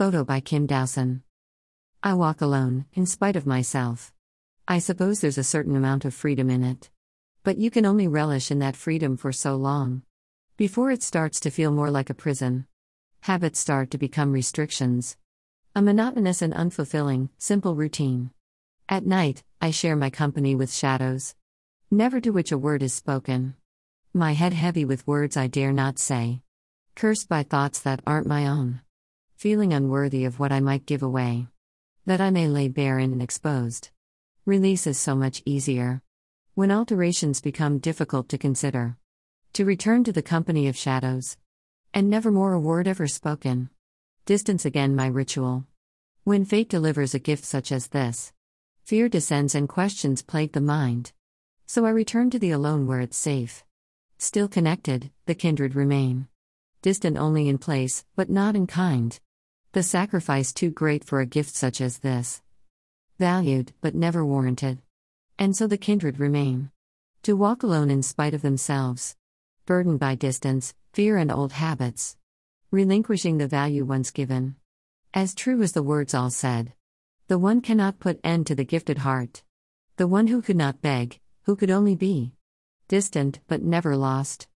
Photo by Kim Dowson. I walk alone, in spite of myself. I suppose there's a certain amount of freedom in it. But you can only relish in that freedom for so long. Before it starts to feel more like a prison. Habits start to become restrictions. A monotonous and unfulfilling, simple routine. At night, I share my company with shadows. Never to which a word is spoken. My head heavy with words I dare not say. Cursed by thoughts that aren't my own. Feeling unworthy of what I might give away. That I may lay bare and exposed. Release is so much easier. When alterations become difficult to consider. To return to the company of shadows. And nevermore a word ever spoken. Distance again my ritual. When fate delivers a gift such as this, fear descends and questions plague the mind. So I return to the alone where it's safe. Still connected, the kindred remain. Distant only in place, but not in kind. The sacrifice too great for a gift such as this. Valued, but never warranted. And so the kindred remain. To walk alone in spite of themselves. Burdened by distance, fear, and old habits. Relinquishing the value once given. As true as the words all said. The one cannot put end to the gifted heart. The one who could not beg, who could only be distant but never lost.